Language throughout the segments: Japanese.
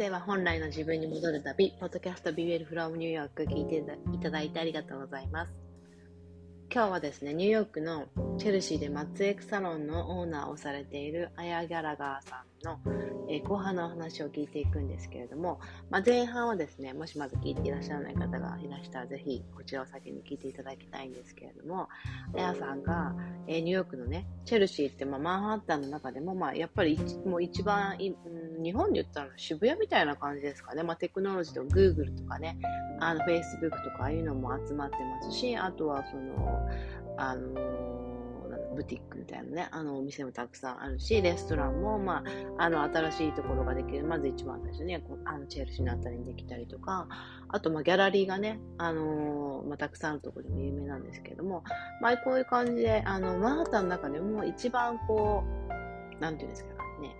生は本来の自分に戻る旅、ポッドキャスト BL from ニューヨーク聞いていただいてありがとうございます。今日はですね、ニューヨークのチェルシーで松エクサロンのオーナーをされているアヤ・ギャラガーさんの、えー、後半のお話を聞いていくんですけれども、まあ、前半はですね、もしまず聞いていらっしゃらない方がいらしたら、ぜひこちらを先に聞いていただきたいんですけれども、アさんが、えー、ニューヨークのね、チェルシーって、まあ、マンハッタンの中でも、まあ、やっぱりもう一番い、うん、日本で言ったら渋谷みたいな感じですかね、まあ、テクノロジーと Google とかね、あの Facebook とかああいうのも集まってますし、あとはその、あのブティックみたいなね、あのお店もたくさんあるし、レストランも、まあ、あの新しいところができる、まず一番最初に、ね、あのチェルシーのあたりにできたりとか、あと、まあ、ギャラリーがね、あのまあ、たくさんあるところでも有名なんですけども、まあ、こういう感じで、あの、マンハッタンの中でも一番こう、なんていうんですかね、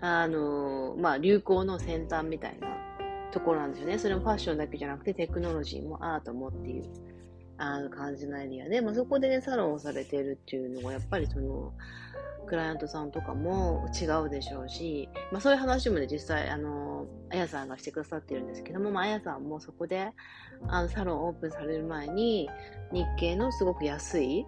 あのまあ、流行の先端みたいなところなんですよね。それもファッションだけじゃなくて、テクノロジーもアートもっていう。あの感じのエリアで、まあ、そこでね、サロンをされているっていうのが、やっぱりその、クライアントさんとかも違うでしょうし、まあ、そういう話もね、実際、あの、あやさんがしてくださってるんですけども、まあ、あやさんもそこで、あの、サロンオープンされる前に、日系のすごく安い、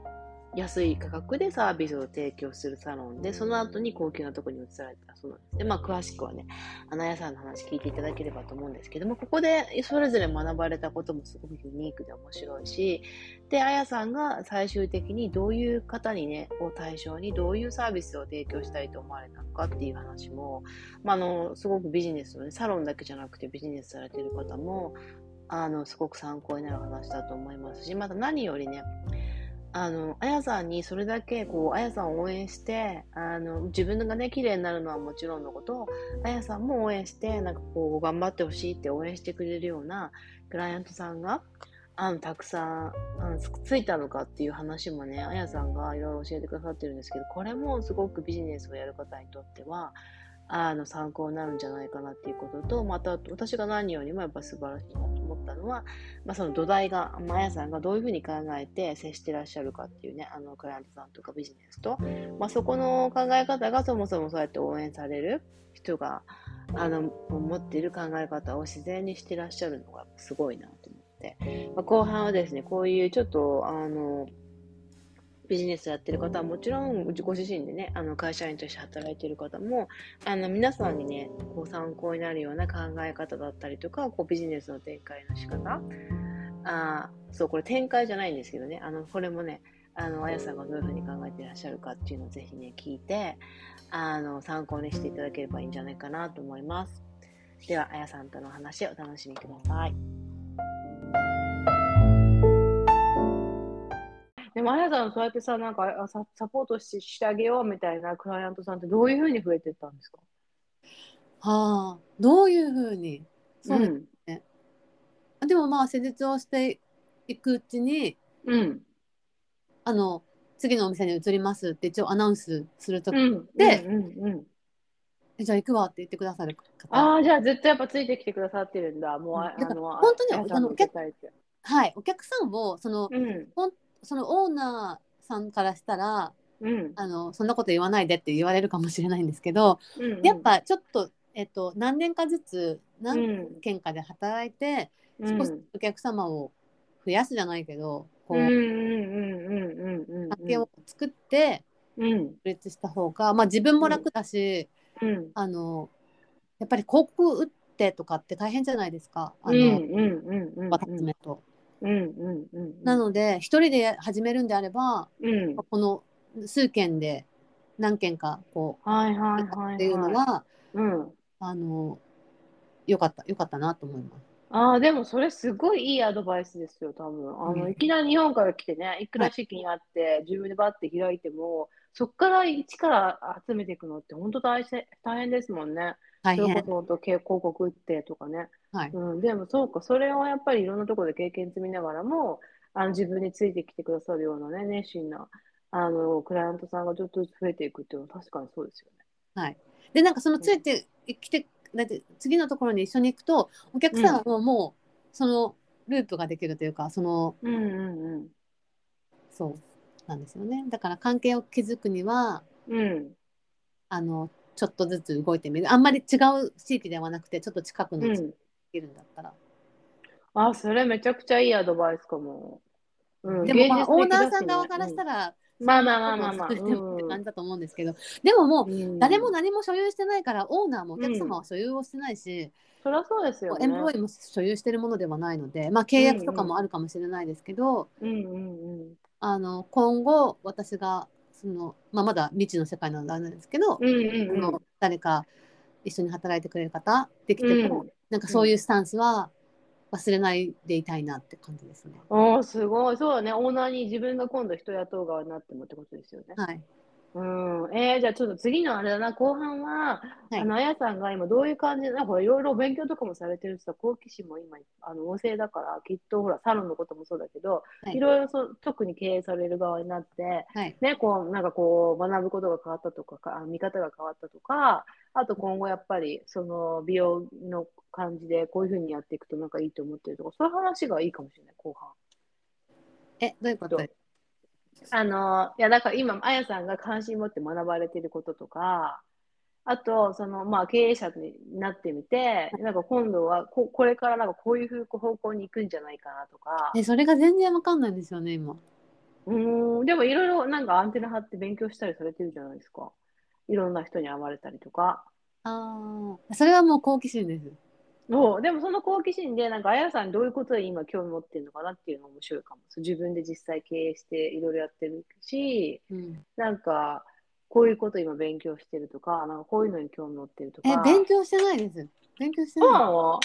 安い価格でサービスを提供するサロンで、その後に高級なとこに移されたそうなんです。で、まあ、詳しくはね、あの、やさんの話聞いていただければと思うんですけども、ここでそれぞれ学ばれたこともすごくユニークで面白いし、で、あやさんが最終的にどういう方にね、を対象にどういうサービスを提供したいと思われたのかっていう話も、まあ、あの、すごくビジネスのね、サロンだけじゃなくてビジネスされている方も、あの、すごく参考になる話だと思いますし、また何よりね、あの、あやさんにそれだけ、こう、あやさんを応援して、あの、自分がね、綺麗になるのはもちろんのこと、あやさんも応援して、なんかこう、頑張ってほしいって応援してくれるようなクライアントさんが、あの、たくさん、あの、ついたのかっていう話もね、あやさんがいろいろ教えてくださってるんですけど、これもすごくビジネスをやる方にとっては、あの、参考になるんじゃないかなっていうことと、また、私が何よりもやっぱ素晴らしいなと思ったのは、まあ、その土台が、まあやさんがどういうふうに考えて接してらっしゃるかっていうね、あの、クライアントさんとかビジネスと、まあ、そこの考え方がそもそもそうやって応援される人が、あの、持っている考え方を自然にしてらっしゃるのがすごいなと思って、まあ、後半はですね、こういうちょっと、あの、ビジネスやってる方はもちろんご自身でね、あの会社員として働いてる方も、あの皆さんにね、こう参考になるような考え方だったりとか、こうビジネスの展開の仕方、あそう、これ展開じゃないんですけどね、あの、これもね、あの、あやさんがどういうふうに考えていらっしゃるかっていうのをぜひね、聞いて、あの、参考にしていただければいいんじゃないかなと思います。では、あやさんとの話をお楽しみください。でも、あやさん、そうやってさ、なんかササポートししてあげようみたいなクライアントさんってどういうふうに増えてったんですか？はあ、どういうふうに？そうですね、うん、でもまあ施術をしていくうちに、うん、あの次のお店に移りますって一応アナウンスするときで、うんうんうんじゃあ行くわって言ってくださる方。ああじゃあずっとやっぱついてきてくださってるんだ。もう、あの本当にあのお客はいお客さんもその、うん、ほんそのオーナーさんからしたら、うん、あのそんなこと言わないでって言われるかもしれないんですけど、うんうん、やっぱちょっと、えっと、何年かずつ何軒かで働いて、うん、少しお客様を増やすじゃないけどこう関係を作って独立した方が、まあ、自分も楽だし、うん、あのやっぱり広告打ってとかって大変じゃないですか。あの、バタツメと。うんうんうん、なので一人で始めるんであれば、うん、この数件で何件かこう、はいはいはいはい、っていうのは、うん、あのよかったよかったなと思います。ああ、でもそれすごいいいアドバイスですよ、多分。あの、うん、いきなり日本から来てね、いくら資金あって、はい、自分でバッて開いても、そこから一から集めていくのって本当大大変ですもんね。大変。それ広告打ってとかね。はい。うん、でもそうか、それをやっぱりいろんなところで経験積みながらも、あの自分についてきてくださるようなね、熱心なあのクライアントさんがちょっとずつ増えていくっていうのは確かにそうですよね。はい。で、なんかそのついてきて、だって次のところに一緒に行くと、お客さんももう、そのループができるというか、その、うんうんうん。そうなんですよね。だから関係を築くには、うん、あのちょっとずつ動いてみる。あんまり違う地域ではなくてちょっと近くの地域るんだったら、うん、あそれめちゃくちゃいいアドバイスかも、うん、でも、まあ、オーナーさん側からしたら、まあまあまあまあまあ。って感じだと思うんですけど、でももう、誰も何も所有してないから、オーナーもお客様は所有をしてないし、そりゃそうですよ、ね。エンプロイも所有してるものではないので、まあ契約とかもあるかもしれないですけど、うんうんうん、あの今後私がその、まあ、まだ未知の世界なのであるんですけど、うんうんうん、誰か一緒に働いてくれる方できても、うん、なんかそういうスタンスは忘れないでいたいなって感じですね。おすごい。そうだね。オーナーに自分が今度人雇う側になってもってことですよね。はい。うん。えー、じゃあちょっと次のあれだな、後半は、はい、あの、あやさんが今どういう感じで、なんかいろいろ勉強とかもされてるって好奇心も今、あの、旺盛だから、きっとほら、サロンのこともそうだけど、はい、いろいろそ特に経営される側になって、はい、ね、こう、なんかこう、学ぶことが変わったとか、か見方が変わったとか、あと今後やっぱり、その美容の感じでこういうふうにやっていくとなんかいいと思ってるとか、そういう話がいいかもしれない、後半。え、どういうこと？あの、いや、だから今、あやさんが関心持って学ばれてることとか、あと、その、まあ、経営者になってみて、なんか今度はこ、これからなんかこういう方向に行くんじゃないかなとか。え、それが全然わかんないんですよね、今。うん、でもいろいろなんかアンテナ張って勉強したりされてるじゃないですか。いろんな人に会われたりとか。ああ、それはもう好奇心です。そう。でもその好奇心で、なんか、あやさんにどういうことで今興味持ってるのかなっていうのが面白いかも。自分で実際経営していろいろやってるし、うん、なんか、こういうこと今勉強してるとか、なんかこういうのに興味持ってるとか。え、勉強してないです。勉強してない。そうなの、うん、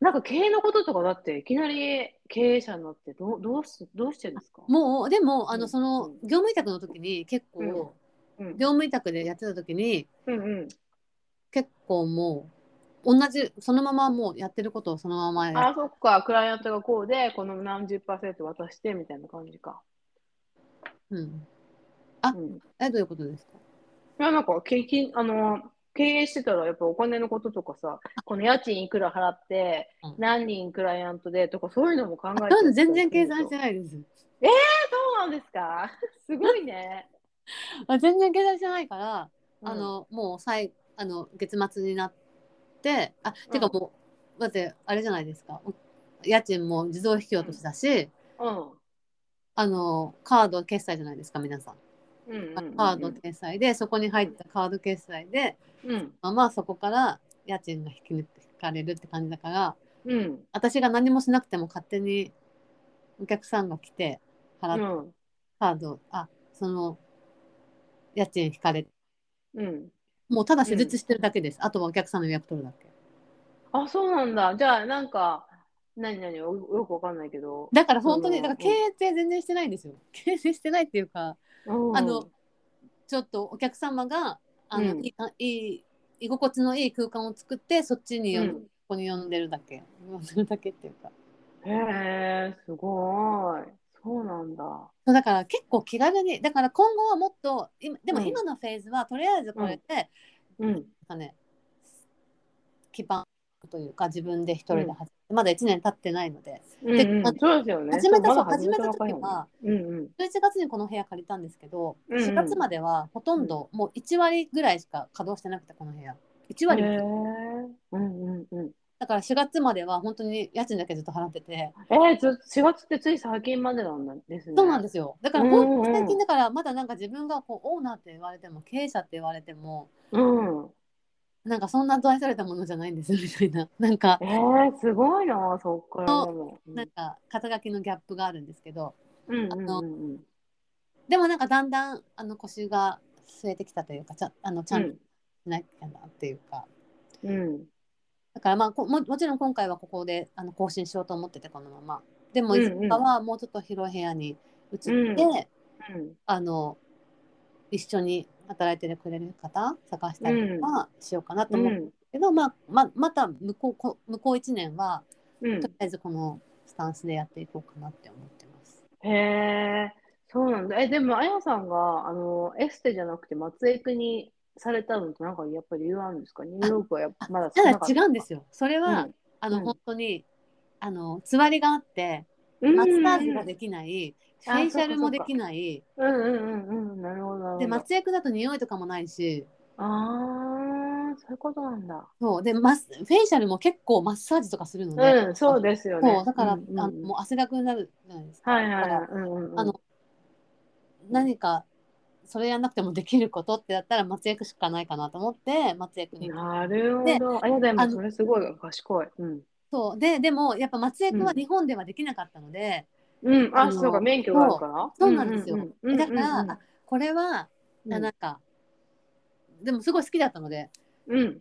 なんか経営のこととかだっていきなり経営者になってどどうすどうしてるんですか？もうでもあのその業務委託の時に結構、うん、業務委託でやってた時に、うんうん、結構もう同じそのままもうやってることをそのままあそっか。クライアントがこうでこの何十パーセント渡してみたいな感じか。うん。あ、うん、えどういうことですか？いやなんか経験あの経営してたらやっぱお金のこととかさこの家賃いくら払って、何人クライアントでとかそういうのも考えて全然計算してないです。えー、そうなんですか？すごいね。あ全然計算してないから、うん、あのもう最あの月末になってってあ、うん、てかもうだってあれじゃないですか。家賃も自動引き落としだし、うん、あのカード決済じゃないですか皆さん。うんうんうんうん、カード決済でそこに入ったカード決済で、うん、まあ、まあそこから家賃が引き抜かれるって感じだから、うん、私が何もしなくても勝手にお客さんが来て払って、うん、カードあその家賃引かれて、うん、もうただ施術してるだけです。あとはお客さんの予約取るだけ。あ、そうなんだ。じゃあ、なんか、何何？よよくわかんないけど。だから本当に、だから経営って全然してないんですよ。経営してないっていうか、あの、ちょっとお客様が、あの、うん、いい、居心地のいい空間を作って、そっちに、うん、ここに呼んでるだけ。呼んでるだけっていうか。へえ、すごい。そうなんだ。そうだから結構気軽にだから今後はもっと今でも今のフェーズはとりあえずこれで、うん、かね基盤というか自分で一人で始めて、うん、まだ1年経ってないので、うんうん、そうですよね。始めたそう始めた時は、うんうん、11月にこの部屋借りたんですけど、うんうん、4月まではほとんどもう1割ぐらいしか稼働してなくてこの部屋。1割、うんうんうんだから4月までは本当に家賃だけずっと払ってて。えー、4月ってつい最近までなんですね。そうなんですよ。だから本当最近だからまだなんか自分がこうオーナーって言われても経営者って言われても、うん、なんかそんな度愛されたものじゃないんですよみたいな。なんか、えー、すごいな、そっからでも。なんか肩書きのギャップがあるんですけど、うんうんうん、でもなんかだんだんあの腰が据えてきたというか、ちゃあのちゃんとしなきゃなっていうか。うんだからまあももちろん今回はここであの更新しようと思っててこのまま。でもいつかはもうちょっと広い部屋に移って、うん。うん、あの一緒に働いてくれる方探したりとかしようかなと思うけど、うん、まあ、ままた向こう向こう1年は、うん、とりあえずこのスタンスでやっていこうかなって思ってます。へえそうなんだ。えでもあやさんがあのエステじゃなくて松江区にされたのってなんかやっぱり理由あるんですか？ニューヨークはやっぱまだただ違うんですよ。それは、うん、あの、うん、本当にあのつわりがあってマッサージができない、フェイシャルもできない。うんうんうんうん、なるほど。で、松役だと匂いとかもないし、ああ、そういうことなんだ。そう。でマスフェイシャルも結構マッサージとかするので、うん、そうですよね。そう。だから、うんうんあのもう汗だくになるじゃないですか。はいはいはい。あの何かそれやんなくてもできることってやったら松江区しかないかなと思って松江区に。なるほでど。あ、いやでもあのそれすごい賢い。うん。そう。ででもやっぱ松江区はうん。日本ではできなかったので、うん、あ、そうか、免許があるから。そう。なんですよ、うんだから、あこれは、うん。あなんかでもすごい好きだったので。うん。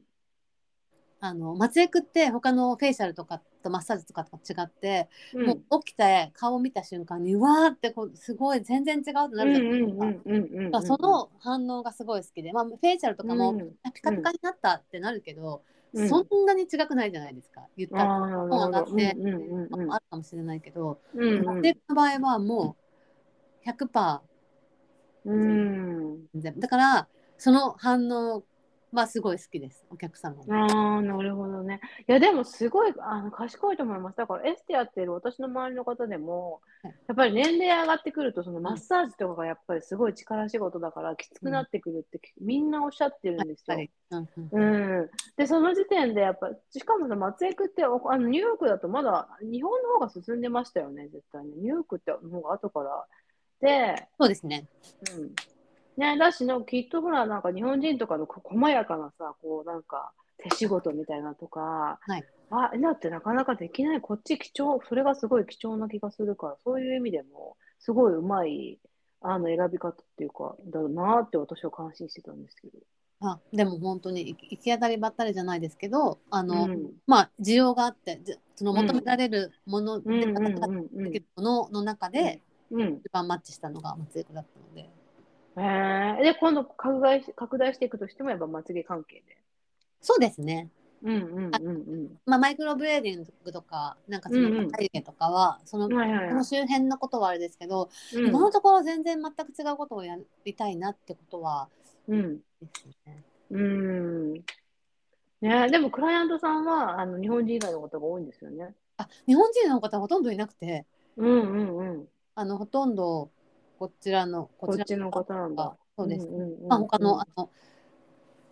あの松江区って他のフェイシャルとかとマッサージとかと違って、うん。もう起きて顔を見た瞬間にうわーってこうすごい全然違うってなうんるじゃないですか。その反応がすごい好きで、まあ、フェイシャルとかも、うん。あピカピカになったってなるけど、うん。そんなに違くないじゃないですか言ったら。う上が。って、あるかもしれないけど、うんうん。松江区の場合はもう100%うん。だからその反応はすごい好きですお客様の。ああ、なるほどね。いや、でもすごいあの賢いと思います。だからエステやってる私の周りの方でもはい、やっぱり年齢上がってくると、そのマッサージとかがやっぱりすごい力仕事だから、きつくなってくるってみんなおっしゃってるんですよ。うんうんうん、でその時点でやっぱしかもさ松江区っておあのニューヨークだとまだ日本の方が進んでましたよね絶対にニューヨークっての方が後からで、そうですね。うんね、だしのきっとほらなんか日本人とかのこ細やかなさこうなんか手仕事みたいなとか、はい。あだってなかなかできない。こっち貴重それがすごい貴重な気がするからそういう意味でもすごいうまいあの選び方っていうかだなって私は感心してたんですけど。あでも本当に行き当たりばったりじゃないですけどあの、うん。まあ需要があってじその求められるもので、うんものの中で、うん。一番マッチしたのが松江区だったのでへえで、今度拡大し拡大していくとしても、やっぱまつげ関係で。そうですね、うんうんうんまあ、マイクロブレーディングとかなんかそのうんうん眉毛とかは、そのうん。はいはいはいその。周辺のことはあれですけど、うん今のところ全然全く違うことをやりたいなってことはうん。ですね。うん。ねでもクライアントさんはあの日本人以外の方が多いんですよね。あ日本人の方ほとんどいなくてうんうんうん。あのほとんどこちらのこっちの方なんだ。そうです、んうんうんまあ、他のあの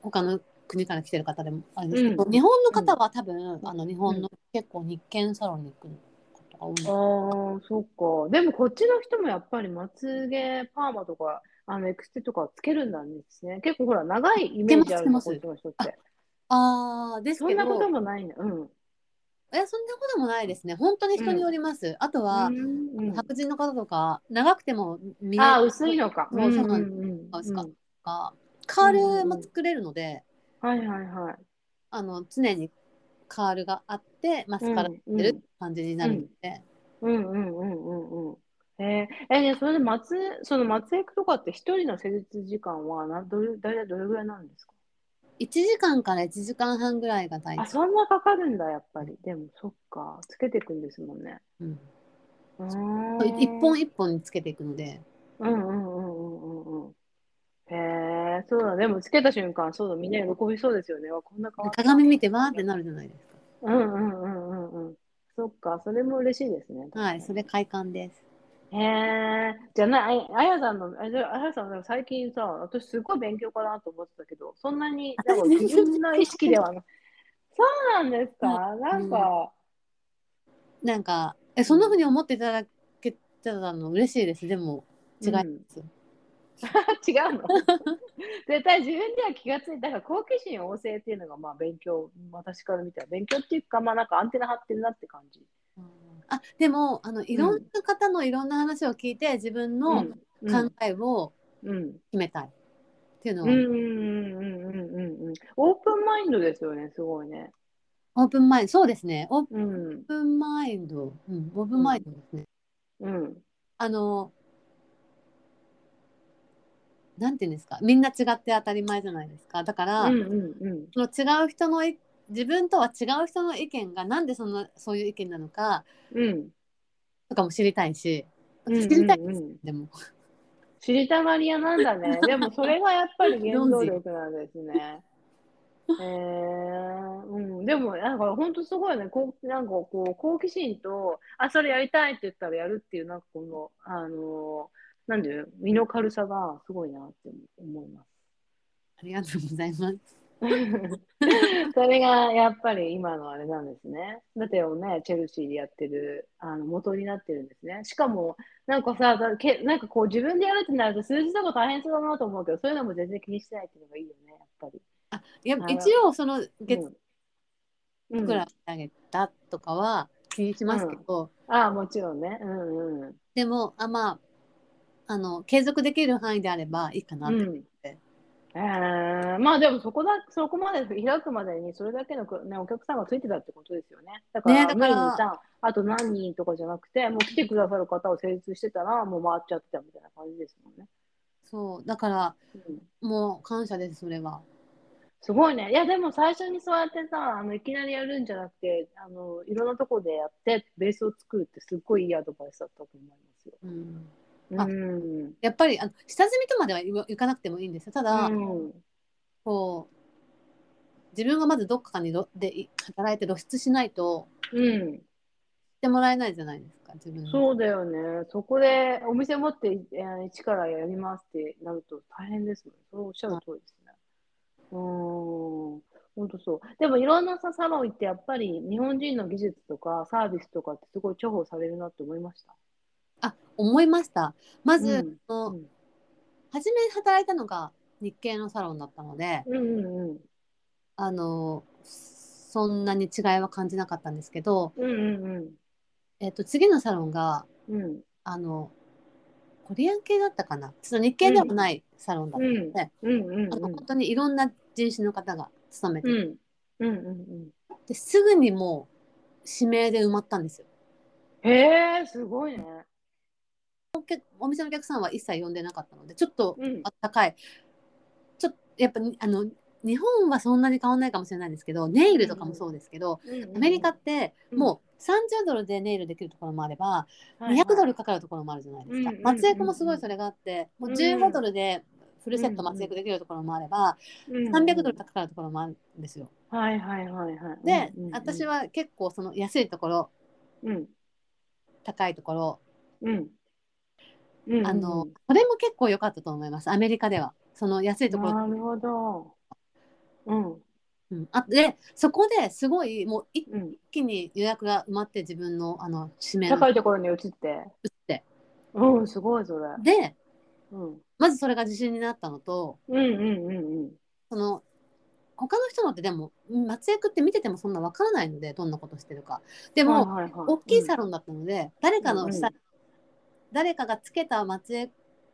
他の国から来てる方でもあるんですけど、うん日本の方は多分、あの日本の結構日系サロンに行くことが多いんですああ、そっか。でもこっちの人もやっぱりまつげパーマとか、あのエクステとかつけるんですね。結構ほら、長いイメージあるの、こっちの人って。ああですけどそんなこともないね。うん。えそんなこともないですね。本当に人によります、あとは、うん。うん。白人の方とか長くても見えあ薄いのか。そうそうなんんうんですか。カールも作れるので、はいはいはい。あの常にカールがあってマスカラしてる感じになるので、うんうんうんうんうん。えー、えね、それで松、その松江区とかって一人の施術時間はなどれ大体どれぐらいなんですか？1時間から1時間半ぐらいが大あ、体、そんなかかるんだ、やっぱり。でも、そっか。つけていくんですもんね。うん、うーん一本一本につけていくのでうんうんうんうんうんうん。へえ、そうだ。でも、つけた瞬間、そうだ、みんな喜びそうですよね。わこんな変わった。鏡見てわーってなるじゃないですかうんうんうんうんうん。そっか、それも嬉しいですね。はいそれ快感ですへえ、じゃあな、ああやさんの、あじゃああやさん、最近さ、私すごい勉強かなと思ってたけど、そんなに、なんか自分の意識ではない。そうなんですか、なんか、なんかえそんな風に思っていただけたの嬉しいです。でも違います、違うの？絶対自分では気がついた。だから好奇心旺盛っていうのが、まあ勉強、私から見たら勉強っていうか、まあなんかアンテナ張ってるなって感じ。あでもあのいろんな方のいろんな話を聞いて自分の考うん。えをうん。決めたい。っていうのは、うんうんうんうんうんうんうん。オープンマインドですよね、すごいね。オープンマインド。そうですね。オーうんプンマインド、うん、オープンマインドですね、うん。あのなんていうんですか。みんな違って当たり前じゃないですか。だから、うんうんうん。その違う人のい自分とは違う人の意見がなんでそのそういう意見なのかうんとかも知りたいしうん知りたいです、うんうんでも知りたがり屋なんだね。でもそれがやっぱり原動力なんですね。えー、うん、でもなんか本当すごいね。こうなんかこう好奇心とあそれやりたいって言ったらやるっていうなんかこのあのなんで身の軽さがすごいなって思います。ありがとうございます。それがやっぱり今のあれなんですね。だってね、チェルシーでやってるあの元になってるんですね。しかも、なんかさ、だけなんかこう自分でやるってなると数字とか大変そうだなと思うけど、そういうのも全然気にしてないっていうのがいいよね、やっぱり。あいや一応その月うん、くらいあげたとかは気にしますけど、ああ、もちろんね。うんうん。でもあまああの継続できる範囲であればいいかなって思って。えー、まあでもそこだそこまで開くまでにそれだけの、ね、お客さんがついてたってことですよね。だから、ねだから年にさあと何人とかじゃなくて、もう来てくださる方を成立してたら、もう回っちゃってたみたいな感じですもんね。そうだからうん、もう感謝ですそれは。すごいね。いや、でも最初にそうやってさ、あのいきなりやるんじゃなくて、あのいろんなとこでやって、ベースを作るってすっごいいいアドバイスだったと思いますよ。うんうあん。やっぱりあの下積みとまではいいかなくてもいいんですよただ、うんこう自分がまずどっかにろでい働いて露出しないとうん、してもらえないじゃないですか自分のそうだよね。そこでお店持って、えー一からやりますってなると大変ですもん。そうおっしゃる通りですね。うーん、本当そう。でもいろんなさサロン行ってやっぱり日本人の技術とかサービスとかってすごい重宝されるなって思いました。あ思いましたまず、うんそのうん初め働いたのが日系のサロンだったのでうんうんうん。あのそんなに違いは感じなかったんですけど、うんうんえっと次のサロンがうん。うんあのコリアン系だったかな？ちょっと日系ではないサロンだったので、本当にいろんな人種の方が勤めてて、うんうんうんうん。ですぐにもう指名で埋まったんですよ。へえ、すごいね。お店のお客さんは一切呼んでなかったのでちょっとうん。あったかい、ちょっとやっぱあの日本はそんなに変わんないかもしれないんですけどネイルとかもそうですけど、アメリカってもう30ドルでネイルできるところもあれば、200ドルかかるところもあるじゃないですか。うんうん松江区もすごいそれがあって、もう15ドルでフルセット松江区できるところもあれば、300ドルかかるところもあるんですよ。はいはいはいはい。で、うんうんうん。私、は結構その安いところ、うん。高いところ、うんうん、あの、それも結構良かったと思います、アメリカでは。その安いところ。なるほど。うんうん、あで、そこですごいもう一うん、気に予約が埋まって自分のあの指名の高いところに移って。打って。うん、すごいそれ。で、うん、まずそれが自信になったのと、うんうんうんうん。その他の人のってでも松江区って見ててもそんな分からないのでどんなことしてるかでも、はいはいはい大きいサロンだったので、誰かの下、うん誰かがつけた松江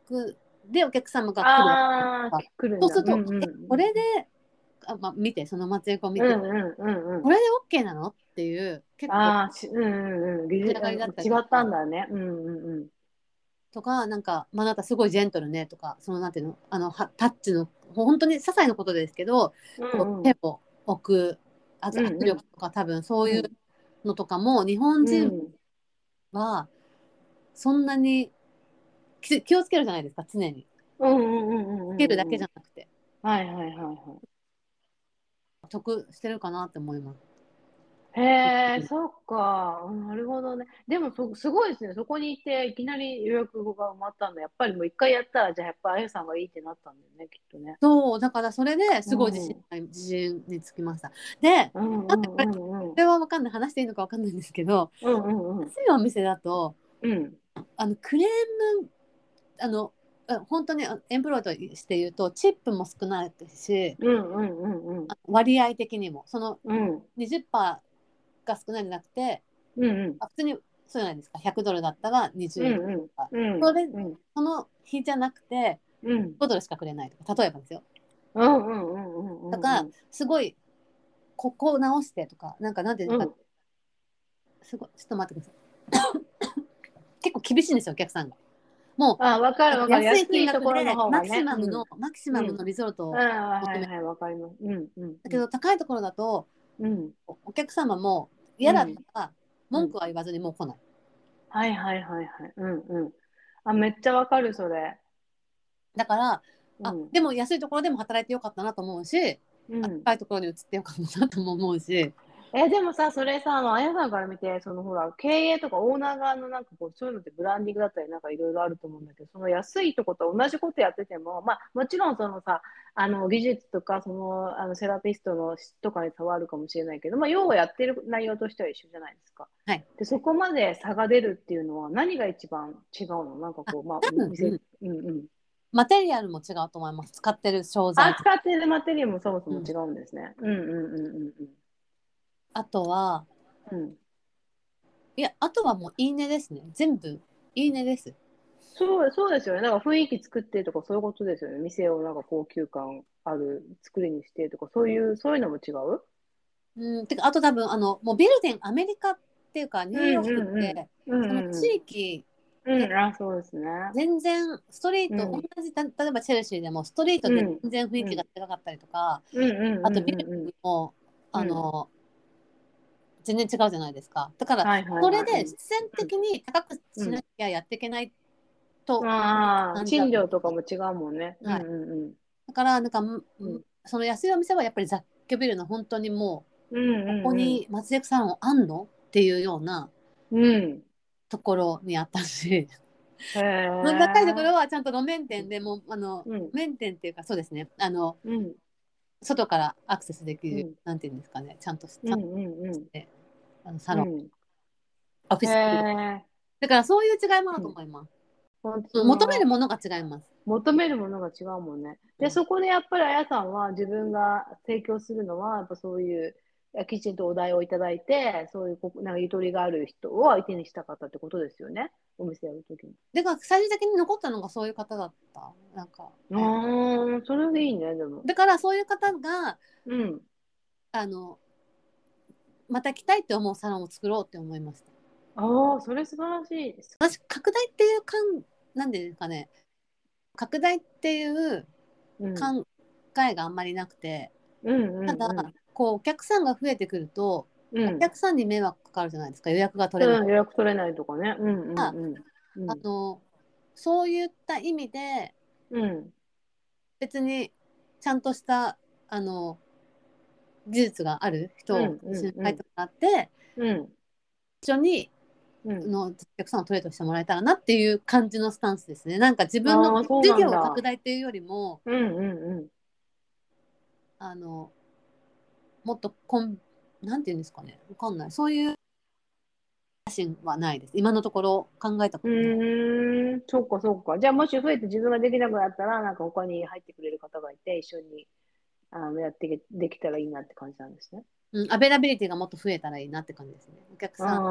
区でお客様が来る。そうすると、んんえこれであ、まあ、見てその松江区を見て、うんうんうんうんこ。れで OK なの？っていう結構あうんうんうん。技術仕上がりだったり違ったんだね。うんうんうん。とかなんか、まあ、あなたすごいジェントルねとかそのなんていうの？あのはタッチの本当に些細なことですけど、こう手を置くあとうんうん圧力とか、多分そういうのとかも日本人はそんなに気気をつけるじゃないですか常にうんうんうんうん。つけるだけじゃなくてはいはいはいはい。得してるかなって思います。へえ、そっか。なるほどね。でもそ、すごいですね。そこに行って、いきなり予約が埋まったんだ。やっぱりもう一回やったら、じゃあやっぱあゆさんがいいってなったんだよね、きっとね。そうだからそれですごい自信,、自信につきました。でうんうんうんだってこれこれは分かんない話していいのか分かんないんですけどうんうんうん安いお店だとうんあのクレームあのあ本当にあエンプロイとして言うとチップも少ないしうんうんうんうん。あ割合的にも。そのうん。20%が少ないんじゃなくてうんうん。あ普通にそうじゃないですか。100ドルだったら20円とか、うんそれうん。その日じゃなくてうん。5ドルしかくれないとか例えばですよ。うんうんうんうんうんとかすごいここを直してとかなんかなんていうのか、うん。すごいちょっと待ってください結構厳しいんですよお客さんがもうあ、わかるわかる。安い安いところ金額でね。マキシマムの、マキシマムのリゾートを、うん、うん、はいはい、わかります。うんうん。だけど高いところだとうん。お客様も嫌だったら文句は言わずにもう来ない、はいはいはいはい。うんうん。あ、めっちゃわかる、それ。だから、あうんでも安いところでも働いてよかったなと思うし、うん高いところに移ってよかったなとも思うしえ、でもさ、それさ、あの、あやさんから見て、そのほら、経営とかオーナー側のなんかこう、そういうのってブランディングだったりなんかいろいろあると思うんだけど、その安いとこと同じことやってても、まあ、もちろんそのさ、あの、技術とか、その、あの、セラピストの質とかに差はあるかもしれないけど、まあ、要はやってる内容としては一緒じゃないですか。はい。で、そこまで差が出るっていうのは、何が一番違うの？なんかこう、まあ、店、うんうん。マテリアルも違うと思います。使ってる商材。あ、使ってるマテリアルもそもそも違うんですね。うん、うん、うんうんうん。あとは、うん。いや、あとはもういいねですね。全部いいねです。そうそうですよね。なんか雰囲気作ってとかそういうことですよね。店をなんか高級感ある作りにしてとか、そういう、そういうのも違う？うん、てか、あと多分、あの、もうビルデン、アメリカっていうか、ニューヨークって、その地域、うん、あそうですね。全然ストリート、うん、同じ例えばチェルシーでもストリートで全然雰囲気が違かったりとか、あとビルも、あの、全然違うじゃないですか。だから、それで必然的に高くしなきゃやっていけないと、うん、ああ、賃料とかも違うもんね。はい、うんうん、だから、なんか、うん、その安いお店はやっぱり雑居ビルの本当にもう、ここに松江さんをあんのっていうようなところにあったし。高いところはちゃんと路面店でもあの、うん、路面店っていうかそうですね。あの、うん、外からアクセスできる、うん、なんていうんですかねちゃんとちゃんとして、あのサロン、うん、オフィス。だからそういう違いもあると思います、うん、求めるものが違います。求めるものが違うもんね。で、そこでやっぱりあやさんは自分が提供するのはやっぱそういうきちんとお題をいただいて、そういうなんかゆとりがある人を相手にしたかったってことですよね、お店やるときに。でか最終的に残ったのがそういう方だった。なんか。うん、それでいいね、でも。だからそういう方が、うん、あの、また来たいって思うサロンを作ろうって思いました。ああ、それ素晴らしいです。私、拡大っていうかん、なんでですかね、拡大っていう考えがあんまりなくて、うんうんうん、ただ、こうお客さんが増えてくると、うん、お客さんに迷惑かかるじゃないですか。予約が取れない、うん、予約取れないとかね、うんうんうん、あのそういった意味で、うん、別にちゃんとしたあの技術がある人を一緒に書いてもらって、うん、一緒にのお客さんをトレードしてもらえたらなっていう感じのスタンスですね。なんか自分の事業拡大っていうよりも、うんうんうん、あのもっとこんなんていうんですかね。わかんない。そういう写真はないです。今のところ考えたことない。うん。そっかそっか。じゃあもし増えて自分ができなくなったらなんか他に入ってくれる方がいて一緒にあのやってできたらいいなって感じなんですね。うん、 availability がもっと増えたらいいなって感じですね。お客さん。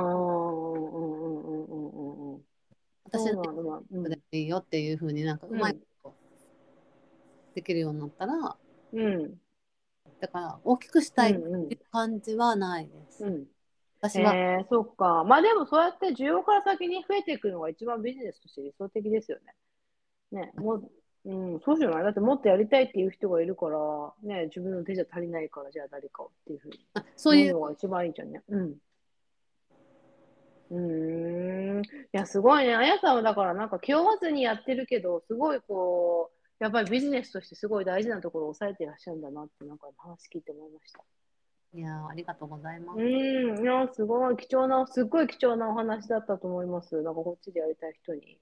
私のでいいよっていうふうになんかうまいことできるようになったら、うん、だから大きくしたいっていう感じはないです。うんうん、私は。えー、そっか。まあでもそうやって需要から先に増えていくのが一番ビジネスとして理想的ですよね。ね、もう、うん、そうじゃない？だってもっとやりたいっていう人がいるから、ね、自分の手じゃ足りないから、じゃあ誰かをっていうふうに。そういうのが一番いいじゃんね。うん。うん。いや、すごいね。あやさんはだからなんか気負わずにやってるけど、すごいこう、やっぱりビジネスとしてすごい大事なところを抑えていらっしゃるんだなって、なんか話聞いて思いました。いやありがとうございます。うん、いやすごい貴重な、すっごい貴重なお話だったと思います。なんかこっちでやりたい人に。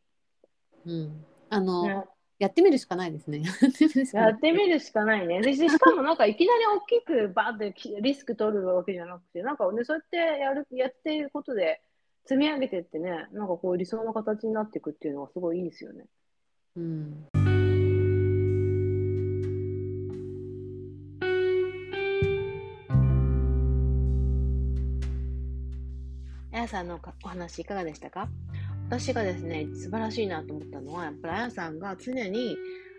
うん。あの、ね、やってみるしかないですね。やってみるしかないね。でしかもなんかいきなり大きくバーってリスク取るわけじゃなくて、なんかね、そうやってやるやっていることで積み上げてってね、なんかこう理想の形になっていくっていうのはすごいいいですよね。うん。やさんのお話いかがでしたか？私がですね、素晴らしいなと思ったのは、やっぱりあやさんが常に、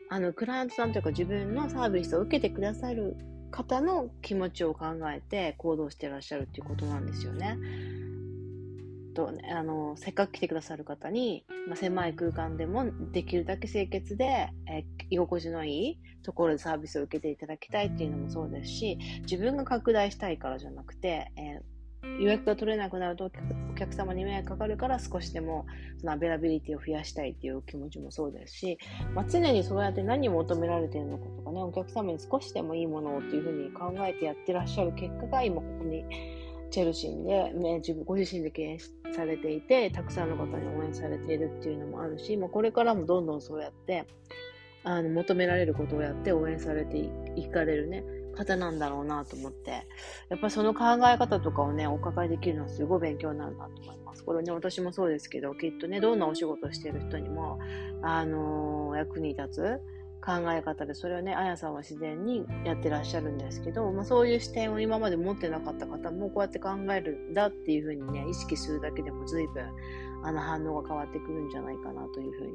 あの、クライアントさんというか自分のサービスを受けてくださる方の気持ちを考えて行動してらっしゃるっていうことなんですよね。と、あの、せっかく来てくださる方に、まあ、狭い空間でもできるだけ清潔で、え居心地のいいところでサービスを受けていただきたいっていうのもそうですし、自分が拡大したいからじゃなくて、え予約が取れなくなるとお客様に迷惑かかるから少しでもその availability を増やしたいっていう気持ちもそうですし、まあ、常にそうやって何を求められているのかとかね、お客様に少しでもいいものをっていうふうに考えてやってらっしゃる結果が今ここにチェルシーで、ね、自分ご自身で経営されていて、たくさんの方に応援されているっていうのもあるし、もうこれからもどんどんそうやって、あの、求められることをやって応援されていかれるね、方なんだろうなと思って、やっぱりその考え方とかをね、お伺いできるのはすごい勉強になるなと思います。これね、私もそうですけど、きっとね、どんなお仕事をしている人にも、あのー、役に立つ考え方で、それをね、あやさんは自然にやってらっしゃるんですけど、まあそういう視点を今まで持ってなかった方も、こうやって考えるんだっていうふうにね、意識するだけでも随分、あの反応が変わってくるんじゃないかなというふうに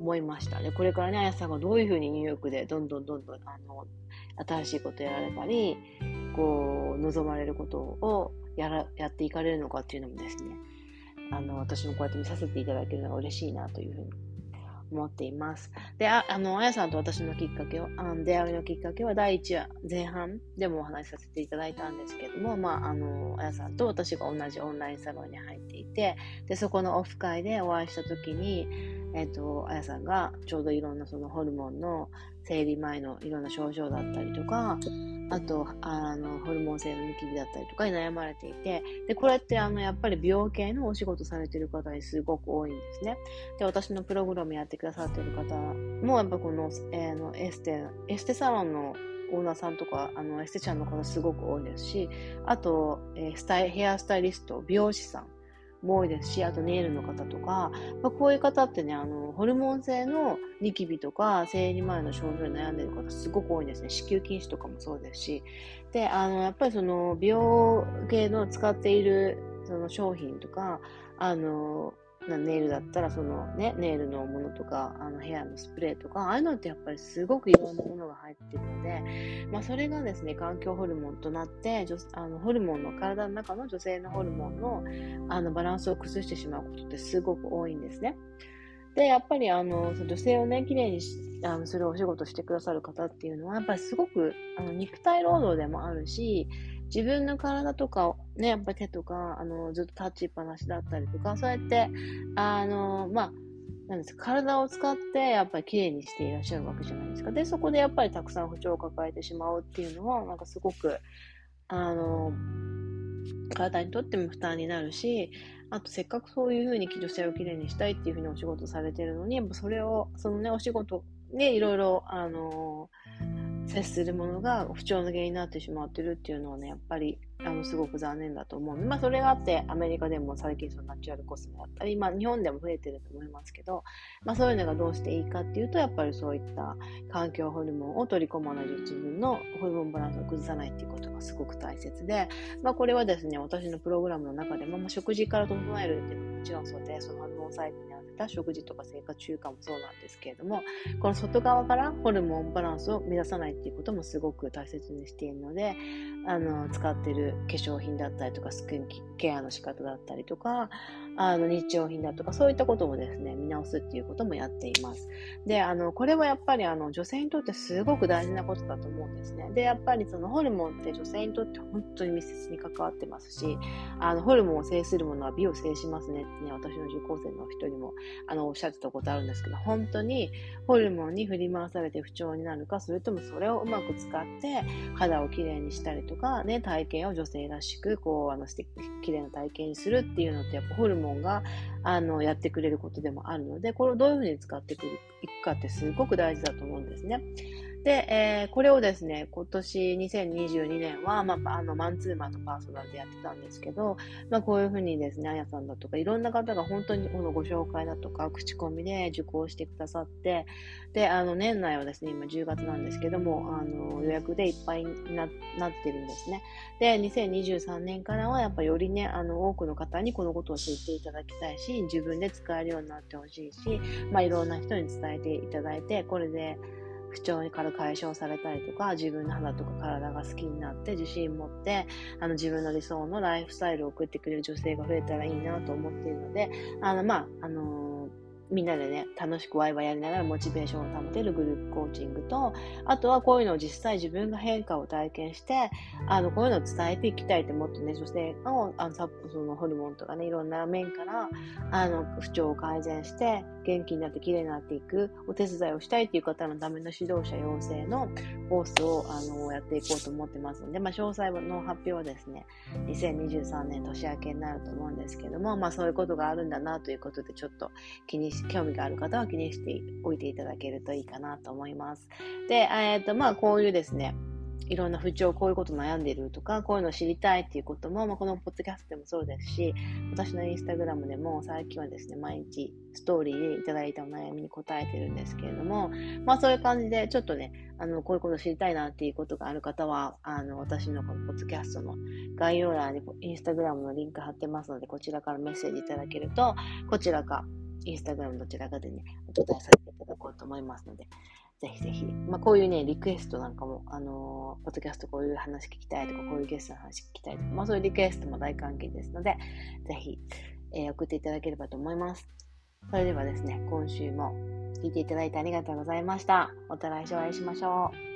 思いましたね。これからね、あやさんがどういうふうにニューヨークでどんどんどんどん、あの、新しいことやられたり、こう、望まれることをやら、やっていかれるのかっていうのもですね、あの、私もこうやって見させていただけるのが嬉しいなというふうに思っています。で、あ、あの、あやさんと私のきっかけは、あの出会いのきっかけは第1話前半でもお話しさせていただいたんですけども、まあ、あの、あやさんと私が同じオンラインサロンに入っていて、で、そこのオフ会でお会いした時に、えっ、ー、と、あやさんがちょうどいろんなそのホルモンの生理前のいろんな症状だったりとか、あと、あの、ホルモン性のニキビだったりとかに悩まれていて、で、これってあの、やっぱり美容系のお仕事されてる方にすごく多いんですね。で、私のプログラムやってくださってる方も、やっぱこの、えー、のエステ、エステサロンのオーナーさんとか、あの、エステちゃんの方すごく多いですし、あと、えー、スタイ、ヘアスタイリスト、美容師さんも多いですし、あとネイルの方とか、まあ、こういう方ってね、あの、ホルモン性のニキビとか、生理前の症状に悩んでる方すごく多いんですね。子宮筋腫とかもそうですし。で、あの、やっぱりその、美容系の使っている、その商品とか、あの、ネイルだったらそのね、ネイルのものとか、あのヘアのスプレーとか、ああいうのってやっぱりすごくいろんなものが入ってるので、まあそれがですね、環境ホルモンとなって、あのホルモンの体の中の女性のホルモンのあのバランスを崩してしまうことってすごく多いんですね。で、やっぱりあの、女性をね、綺麗にあのするお仕事してくださる方っていうのは、やっぱりすごくあの肉体労働でもあるし、自分の体とかをね、やっぱ手とか、あの、ずっと立ちっぱなしだったりとか、そうやって、あの、まあ、なんです、体を使ってやっぱり綺麗にしていらっしゃるわけじゃないですか。で、そこでやっぱりたくさん不調を抱えてしまうっていうのは、なんかすごく、あの、体にとっても負担になるし、あとせっかくそういうふうに女性をきれいにしたいっていうふうにお仕事されてるのに、やっぱそれを、そのね、お仕事でいろいろ、あの接するものが不調の原因になってしまってるっていうのはね、やっぱり、あの、すごく残念だと思う。まあ、それがあって、アメリカでも最近そのナチュラルコスメだったり、まあ、日本でも増えてると思いますけど、まあ、そういうのがどうしていいかっていうと、やっぱりそういった環境ホルモンを取り込まないで自分のホルモンバランスを崩さないっていうことがすごく大切で、まあ、これはですね、私のプログラムの中でも、まあ、食事から整えるっていうのももちろんそうで、その反応サイクルに合わせた食事とか生活習慣もそうなんですけれども、この外側からホルモンバランスを目指さないっていうこともすごく大切にしているので、あの、使ってる化粧品だったりとか、スキンケアの仕方だったりとか、あの、日用品だとか、そういったこともですね、見直すっていうこともやっています。で、あの、これはやっぱりあの、女性にとってすごく大事なことだと思うんですね。で、やっぱりそのホルモンって女性にとって本当に密接に関わってますし、あの、ホルモンを制するものは美を制しますねってね、私の受講生の人にも、あの、おっしゃってたことあるんですけど、本当にホルモンに振り回されて不調になるか、それともそれをうまく使って肌をきれいにしたりとか、ね、体型を女性らしく、こう、あの、素敵、綺麗な体型にするっていうのって、やっぱホルモンが、あの、やってくれることでもあるので、これをどういうふうに使っていくかってすごく大事だと思うんですね。で、えー、これをですね、今年2022年は、まあ、あの、マンツーマンのパーソナルでやってたんですけど、まあ、こういうふうにですね、あやさんだとか、いろんな方が本当にこのご紹介だとか、口コミで受講してくださって、で、あの、年内はですね、今10月なんですけども、あの、予約でいっぱいになってるんですね。で、2023年からは、やっぱよりね、あの、多くの方にこのことを知っていただきたいし、自分で使えるようになってほしいし、まあ、いろんな人に伝えていただいて、これで、不調から解消されたりとか、自分の肌とか体が好きになって自信持って、あの自分の理想のライフスタイルを送ってくれる女性が増えたらいいなと思っているので、あの、まあ、あのーみんなでね、楽しくワイワイやりながらモチベーションを保てるグループコーチングと、あとはこういうのを実際自分が変化を体験して、あの、こういうのを伝えていきたいってもっとね、女性の、あの、そのホルモンとかね、いろんな面から、あの、不調を改善して、元気になって綺麗になっていくお手伝いをしたいという方のための指導者養成のコースをあのやっていこうと思ってますので、まあ、詳細の発表はですね、2023年年明けになると思うんですけども、まあ、そういうことがあるんだなということで、ちょっと気にし、興味がある方は気にしておいていただけるといいかなと思います。で、えっ、ー、と、まあ、こういうですね、いろんな不調、こういうこと悩んでるとか、こういうの知りたいっていうことも、まあ、このポッドキャストでもそうですし、私のインスタグラムでも最近はですね、毎日ストーリーでいただいたお悩みに答えてるんですけれども、まあそういう感じで、ちょっとね、あの、こういうこと知りたいなっていうことがある方は、あの、私のこのポッドキャストの概要欄にインスタグラムのリンク貼ってますので、こちらからメッセージいただけると、こちらか、インスタグラムどちらかでね、お答えさせていただこうと思いますので、ぜひぜひ、まあ、こういうね、リクエストなんかも、あのー、ポッドキャストこういう話聞きたいとか、こういうゲストの話聞きたいとか、まあ、そういうリクエストも大歓迎ですので、ぜひ、えー、送っていただければと思います。それではですね、今週も聞いていただいてありがとうございました。また来週お会いしましょう。